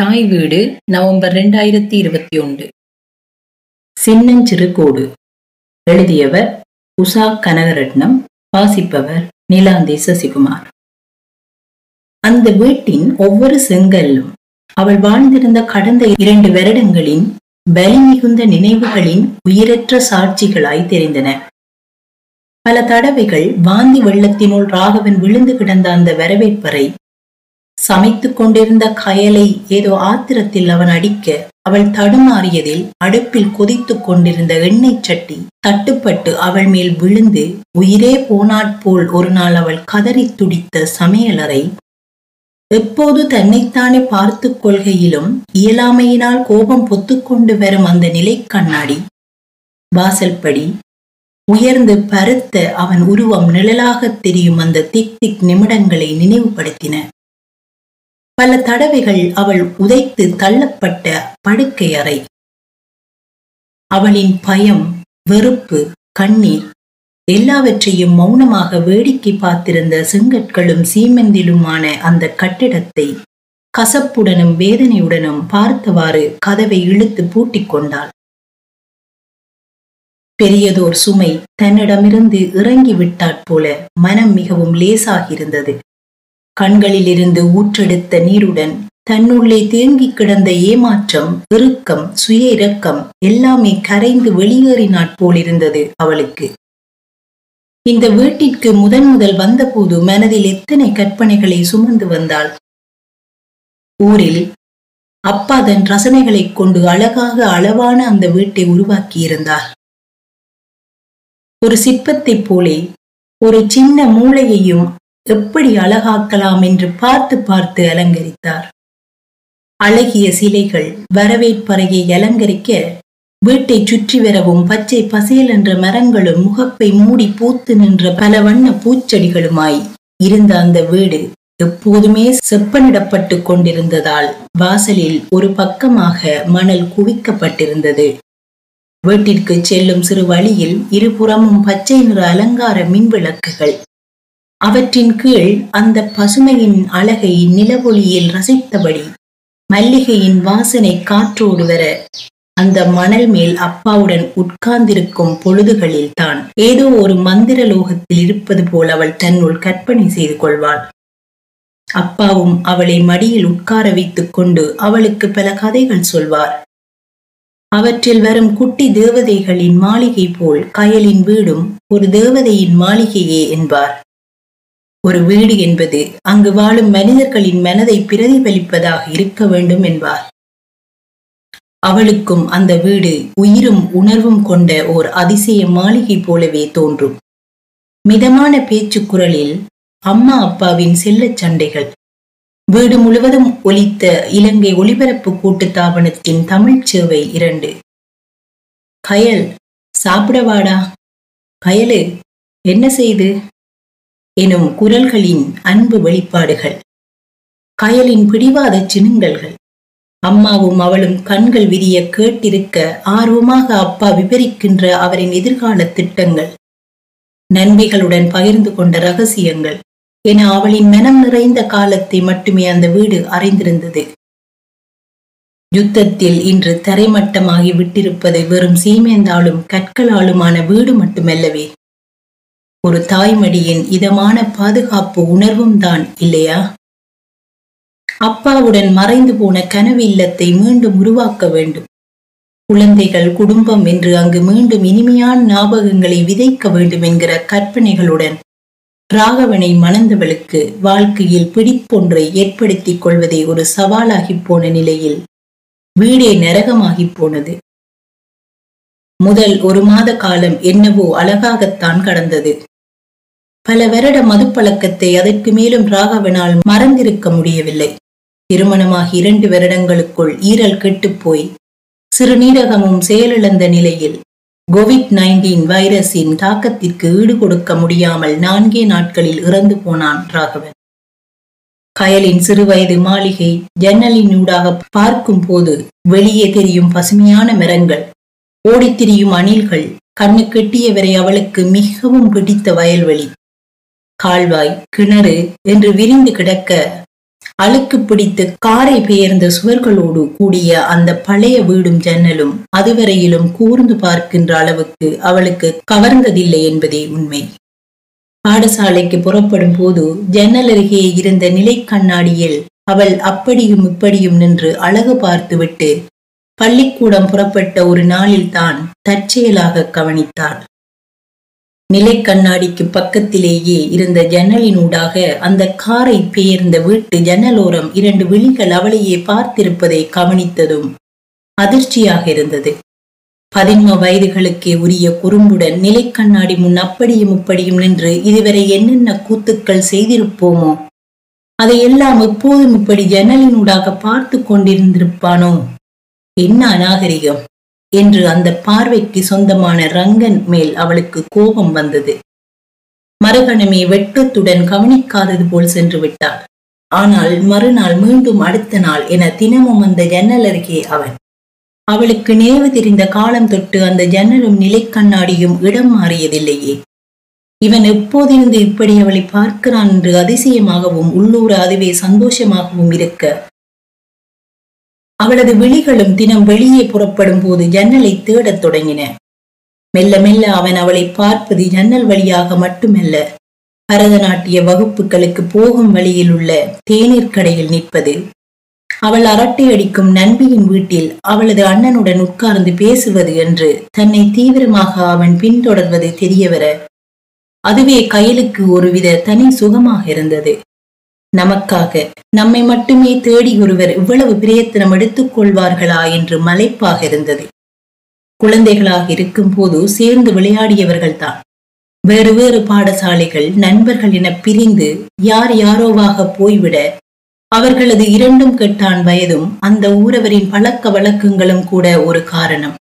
தாய் வீடு நவம்பர் ரெண்டாயிரத்தி இருபத்தி ஒன்று. சின்னஞ்சிறு கோடு எழுதியவர் உஷா கனகரட்னம் வாசிப்பவர் நிலாந்தி சசிகுமார். அந்த வீட்டின் ஒவ்வொரு செங்கல்லும் அவள் வாழ்ந்திருந்த கடந்த இரண்டு வருடங்களின் பலி மிகுந்த நினைவுகளின் உயிரற்ற சாட்சிகளாய் தெரிந்தன. பல தடவைகள் வாந்தி வெள்ளத்தினுள் ராகவன் விழுந்து கிடந்த அந்த வரவேற்பறை சமைத்துக் கொண்டிருந்த கயலை ஏதோ ஆத்திரத்தில் அவன் அடிக்க அவள் தடுமாறியதில் அடுப்பில் கொதித்துக் கொண்டிருந்த எண்ணெய் சட்டி தட்டுப்பட்டு அவள் மேல் விழுந்து உயிரே போனாற்போல் ஒரு நாள் அவள் கதறி துடித்த சமையலறை. எப்போது தன்னைத்தானே பார்த்துக் கொள்கையிலும் இயலாமையினால் கோபம் பொத்துக்கொண்டு வரும் அந்த நிலை கண்ணாடி. வாசல்படி உயர்ந்து பருத்த அவன் உருவம் நிழலாக தெரியும் அந்த திக் திக் நிமிடங்களை நினைவுபடுத்தின. பல தடவைகள் அவள் உதைத்து தள்ளப்பட்ட படுக்கை அறை. அவளின் பயம் வெறுப்பு கண்ணீர் எல்லாவற்றையும் மௌனமாக வேடிக்கை பார்த்திருந்த செங்கற்களும் சீமெந்திலுமான அந்த கட்டிடத்தை கசப்புடனும் வேதனையுடனும் பார்த்தவாறு கதவை இழுத்து பூட்டிக் கொண்டாள். பெரியதோர் சுமை தன்னிடமிருந்து இறங்கி விட்டாற் போல மனம் மிகவும் லேசாகியிருந்தது. கண்களிலிருந்து ஊற்றெடுத்த நீருடன் தன்னுள்ளே தேங்கி கிடந்த ஏமாற்றம் இறுக்கம் சுய இரக்கம் எல்லாமே கரைந்து வெளியேறினாற் போலிருந்தது அவளுக்கு. இந்த வீட்டிற்கு முதன் முதல் வந்தபோது மனதில் எத்தனை கற்பனைகளை சுமந்து வந்தாள்? ஊரில் அப்பா தன் ரசனைகளைக் கொண்டு அழகாக அளவான அந்த வீட்டை உருவாக்கியிருந்தார். ஒரு சிற்பத்தைப் போலே ஒரு சின்ன மூளையையும் எப்படி அழகாக்கலாம் என்று பார்த்து பார்த்து அலங்கரித்தார். அழகிய சிலைகள் வரவேற்பறையை அலங்கரிக்க வீட்டை சுற்றி வரவும் பச்சை பசேல் என்ற மரங்களும் முகப்பை மூடி பூத்து நின்ற பல வண்ண பூச்செடிகளுமாய் இருந்த அந்த வீடு எப்போதுமே செப்பனிடப்பட்டு கொண்டிருந்ததால் வாசலில் ஒரு பக்கமாக மணல் குவிக்கப்பட்டிருந்தது. வீட்டிற்கு செல்லும் சிறு வழியில் இருபுறமும் பச்சை நிற அலங்கார மின் விளக்குகள் அவற்றின் கீழ் அந்த பசுமையின் அழகை நிலவொளியில் ரசித்தபடி மல்லிகையின் வாசனை காற்றோடு வர அந்த மணல் மேல் அப்பாவுடன் உட்கார்ந்திருக்கும் பொழுதுகளில் தான் ஏதோ ஒரு மந்திர லோகத்தில் இருப்பது போல் அவள் தன்னுள் கற்பனை செய்து கொள்வாள். அப்பாவும் அவளை மடியில் உட்கார வைத்துக் கொண்டு அவளுக்கு பல கதைகள் சொல்வார். அவற்றில் வரும் குட்டி தேவதைகளின் மாளிகை போல் கயலின் வீடும் ஒரு தேவதையின் மாளிகையே என்பார். ஒரு வீடு என்பது அங்கு வாழும் மனிதர்களின் மனதை பிரதிபலிப்பதாக இருக்க வேண்டும் என்பார். அவளுக்கும் அந்த வீடு உயிரும் உணர்வும் கொண்ட ஓர் அதிசய மாளிகை போலவே தோன்றும். மிதமான பேச்சு குரலில் அம்மா அப்பாவின் செல்லச் சண்டைகள். வீடு முழுவதும் ஒலித்த இலங்கை ஒலிபரப்பு கூட்டுத்தாபனத்தின் தமிழ்ச் சேவை இரண்டு. கயல் சாப்பிடவாடா கயலு என்ன செய்து? எனும் குரல்களின் அன்பு வெளிப்பாடுகள் கயலின் பிடிவாத சினுங்கல்கள் அம்மாவும் அவளும் கண்கள் விரிய கேட்டிருக்க ஆர்வமாக அப்பா விவரிக்கின்ற அவரின் எதிர்கால திட்டங்கள் நன்மைகளுடன் பகிர்ந்து கொண்ட ரகசியங்கள் என அவளின் மனம் நிறைந்த காலத்தை மட்டுமே அந்த வீடு அறிந்திருந்தது. யுத்தத்தில் இன்று தரைமட்டமாகி விட்டிருப்பது வெறும் சீமேந்தாலும் கற்களாலுமான வீடு மட்டுமல்லவே ஒரு தாய்மடியின் இதமான பாதுகாப்பு உணர்வும் தான் இல்லையா? அப்பாவுடன் மறைந்து போன கனவு இல்லத்தை மீண்டும் உருவாக்க வேண்டும். குழந்தைகள் குடும்பம் என்று அங்கு மீண்டும் இனிமையான ஞாபகங்களை விதைக்க வேண்டும் என்கிற கற்பனைகளுடன் ராகவனை மணந்தவளுக்கு வாழ்க்கையில் பிடிப்பொன்றை ஏற்படுத்திக் கொள்வதே ஒரு சவாலாகி போன நிலையில் வீடே நரகமாகி போனது. முதல் ஒரு மாத காலம் என்னவோ அழகாகத்தான் கடந்தது. பல வருட மதுப்பழக்கத்தை அதற்கு மேலும் ராகவனால் மறந்திருக்க முடியவில்லை. திருமணமாகி இரண்டு வருடங்களுக்குள் ஈரல் கெட்டுப்போய் சிறுநீரகமும் செயலிழந்த நிலையில் கோவிட் நைன்டீன் வைரஸின் தாக்கத்திற்கு ஈடு கொடுக்க முடியாமல் நான்கே நாட்களில் இறந்து போனான் ராகவன். கயலின் சிறுவயது மாளிகை ஜன்னலினூடாக பார்க்கும் போது வெளியே தெரியும் பசுமையான மரங்கள் ஓடித்திரியும் அணில்கள் கண்ணு கெட்டியவரை அவளுக்கு மிகவும் பிடித்த வயல்வெளி. கால்வாய் கிணறு என்று விரிந்து கிடக்க அழுக்கு பிடித்து காரை பெயர்ந்த சுவர்களோடு கூடிய அந்த பழைய வீடும் ஜன்னலும் அதுவரையிலும் கூர்ந்து பார்க்கின்ற அளவுக்கு அவளுக்கு கவர்ந்ததில்லை என்பதே உண்மை. பாடசாலைக்கு புறப்படும் போது ஜன்னல் அருகே இருந்த நிலை கண்ணாடியில் அவள் அப்படியும் இப்படியும் நின்று அழகு பார்த்துவிட்டு பள்ளிக்கூடம் புறப்பட்ட ஒரு நாளில்தான் தற்செயலாக கவனித்தாள். நிலை கண்ணாடிக்கு பக்கத்திலேயே இருந்த ஜன்னலினூடாக அந்த காரை பெயர்ந்த வீட்டு ஜன்னலோரம் இரண்டு விழிகள் அவளையே பார்த்திருப்பதை கவனித்ததும் அதிர்ச்சியாக இருந்தது. பதின்ம வயதுகளுக்கே உரிய குறும்புடன் நிலை கண்ணாடி முன் அப்படியும் இப்படியும் நின்று இதுவரை என்னென்ன கூத்துக்கள் செய்திருப்போமோ அதையெல்லாம் எப்போதும் இப்படி ஜன்னலினூடாக பார்த்து கொண்டிருந்திருப்பானோ? என்ன அநாகரிகம்! என்று அந்த பார்வைக்கு சொந்தமான ரங்கன் மேல் அவளுக்கு கோபம் வந்தது. மறுகணமே வெட்கத்துடன் கவனிக்காதது போல் சென்று விட்டாள். ஆனால் மறுநாள் மீண்டும் அடுத்த நாள் என தினமும் அந்த ஜன்னல் அருகே அவன். அவளுக்கு நினைவு தெரிந்த காலம் தொட்டு அந்த ஜன்னலும் நிலைக்கண்ணாடியும் இடம் மாறியதில்லையே. இவன் எப்போதிருந்து இப்படி அவளை பார்க்கிறான் என்று அதிசயமாகவும் உள்ளூர் அதுவே சந்தோஷமாகவும் இருக்க அவளது விழிகளும் தினம் வெளியே புறப்படும் போது ஜன்னலை தேடத் தொடங்கின. மெல்ல மெல்ல அவன் அவளை பார்ப்பது ஜன்னல் வழியாக மட்டுமல்ல பரதநாட்டிய வகுப்புகளுக்கு போகும் வழியில் உள்ள தேநீர் கடையில் நிற்பது. அவள் அரட்டை அடிக்கும் நண்பியின் வீட்டில் அவளது அண்ணனுடன் உட்கார்ந்து பேசுவது என்று தன்னை தீவிரமாக அவன் பின்தொடர்வது தெரியவர அதுவே கயலுக்கு ஒருவித தனி சுகமாக இருந்தது. நமக்காக. நம்மை மட்டுமே தேடி ஒருவர் இவ்வளவு பிரயத்தனம் எடுத்துக் கொள்வார்களா என்று மலைப்பாக இருந்தது. குழந்தைகளாக இருக்கும் போது சேர்ந்து விளையாடியவர்கள்தான். வேறு வேறு பாடசாலைகள் நண்பர்கள் என பிரிந்து யார் யாரோவாக போய்விட அவர்களது இரண்டும் கெட்டான் வயதும் அந்த ஊரவரின் பழக்க வழக்கங்களும் கூட ஒரு காரணம்.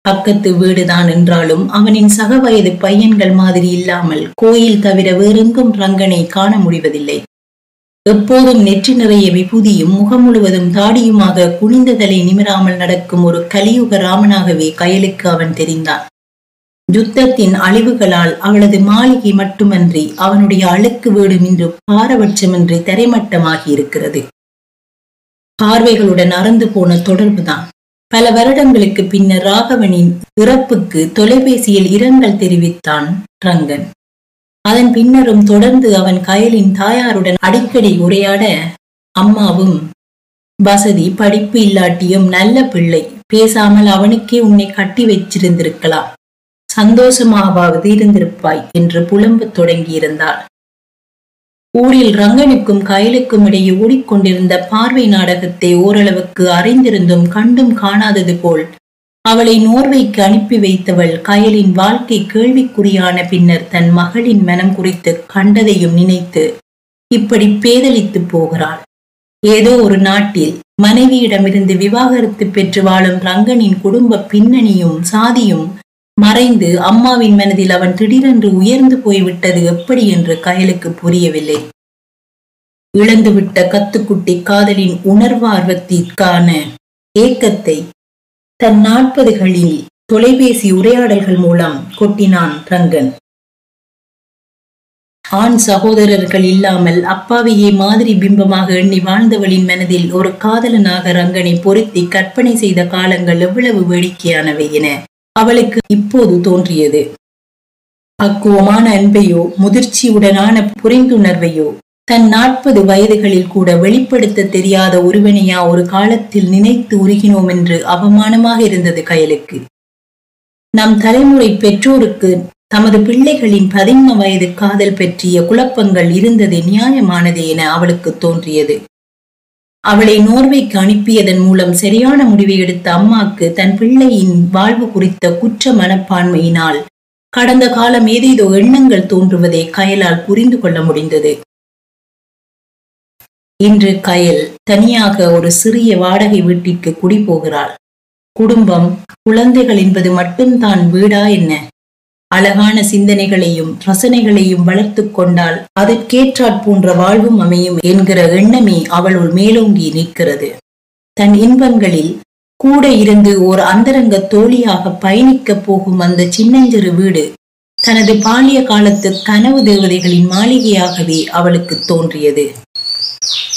பக்கத்து வீடுதான் என்றாலும் அவனின் சக வயது பையன்கள் மாதிரி இல்லாமல் கோயில் தவிர வேறெங்கும் ரங்கனை காண முடிவதில்லை. எப்போதும் நெற்றி நிறைய விபூதியும் முகம் முழுவதும் தாடியுமாக குனிந்ததலை நிமிராமல் நடக்கும் ஒரு கலியுக ராமனாகவே கயலுக்கு அவன் தெரிந்தான். யுத்தத்தின் அழிவுகளால் அவளது மாளிகை மட்டுமன்றி அவனுடைய அழுக்கு வீடும் இன்று பாரபட்சமின்றி தரைமட்டமாகி இருக்கிறது பார்வைகளுடன் அறந்து போன தொடர்புதான். பல வருடங்களுக்கு பின்னர் ராகவனின் இறப்புக்கு தொலைபேசியில் இரங்கல் தெரிவித்தான் ரங்கன். அதன் பின்னரும் தொடர்ந்து அவன் கயலின் தாயாருடன் அடிக்கடி உரையாட அம்மாவும் வசதி படிப்பு இல்லாட்டியும் நல்ல பிள்ளை. பேசாமல் அவனுக்கே உன்னை கட்டி வச்சிருந்திருக்கலாம். சந்தோஷமாவது இருந்திருப்பாய் என்று புலம்பத் தொடங்கியிருந்தாள். ஊரில் ரங்கனுக்கும் கயலுக்கும் இடையே ஓடிக்கொண்டிருந்த பார்வை நாடகத்தை ஓரளவுக்கு அறிந்திருந்தும் கண்டும் காணாதது போல் அவளை நோர்வைக்கு அனுப்பி வைத்தவள் கயலின் வாழ்க்கை கேள்விக்குறியான பின்னர் தன் மகளின் மனம் குறித்து கண்டதையும் நினைத்து இப்படி பேதலித்து போகிறாள். ஏதோ ஒரு நாட்டில் மனைவியிடமிருந்து விவாகரத்து பெற்று வாழும் ரங்கனின் குடும்ப பின்னணியும் சாதியும் மறைந்து அம்மாவின் மனதில் அவன் திடீரென்று உயர்ந்து போய்விட்டது எப்படி என்று கயலுக்கு புரியவில்லை. இழந்துவிட்ட கத்துக்குட்டி காதலின் உணர்வார்வத்திற்கான ஏக்கத்தை தன் நாற்பதுகளில் தொலைபேசி உரையாடல்கள் மூலம் கொட்டினான் ரங்கன். ஆண் சகோதரர்கள் இல்லாமல் அப்பாவையே மாதிரி பிம்பமாக எண்ணி வாழ்ந்தவளின் மனதில் ஒரு காதலனாக ரங்கனை பொருத்தி கற்பனை செய்த காலங்கள் எவ்வளவு வேடிக்கையானவை என அவளுக்கு இப்போது தோன்றியது. பக்குவமான அன்பையோ முதிர்ச்சியுடனான புரிந்துணர்வையோ தன் நாற்பது வயதுகளில் கூட வெளிப்படுத்த தெரியாத ஒருவனையா ஒரு காலத்தில் நினைத்து உருகினோம் என்று அவமானமாக இருந்தது கயலுக்கு. நம் தலைமுறை பெற்றோருக்கு தமது பிள்ளைகளின் பதின்ம வயது காதல் பற்றிய குழப்பங்கள் இருந்தது நியாயமானதே என அவளுக்கு தோன்றியது. அவளை நோர்வைக்கு அனுப்பியதன் மூலம் சரியான முடிவை எடுத்த அம்மாக்கு தன் பிள்ளையின் வாழ்வு குறித்த குற்ற மனப்பான்மையினால் கடந்த காலம் ஏதேதோ எண்ணங்கள் தோன்றுவதை கயலால் புரிந்து கொள்ள முடிந்தது. இன்று கயல் தனியாக ஒரு சிறிய வாடகை வீட்டிற்கு குடி போகிறாள் குடும்பம் குழந்தைகள் என்பது மட்டும்தான் வீடா என்ன? அழகான சிந்தனைகளையும் ரசனைகளையும் வளர்த்து கொண்டால் அதற்கேற்றாற் போன்ற வாழ்வும் அமையும் என்கிற எண்ணமே அவளுள் மேலோங்கி நிற்கிறது. தன் இன்பங்களில் கூட இருந்து ஓர் அந்தரங்க தோழியாக பயணிக்கப் போகும் அந்த சின்னஞ்சிறு வீடு தனது பாலிய காலத்து கனவு தேவதைகளின் மாளிகையாகவே அவளுக்கு தோன்றியது. you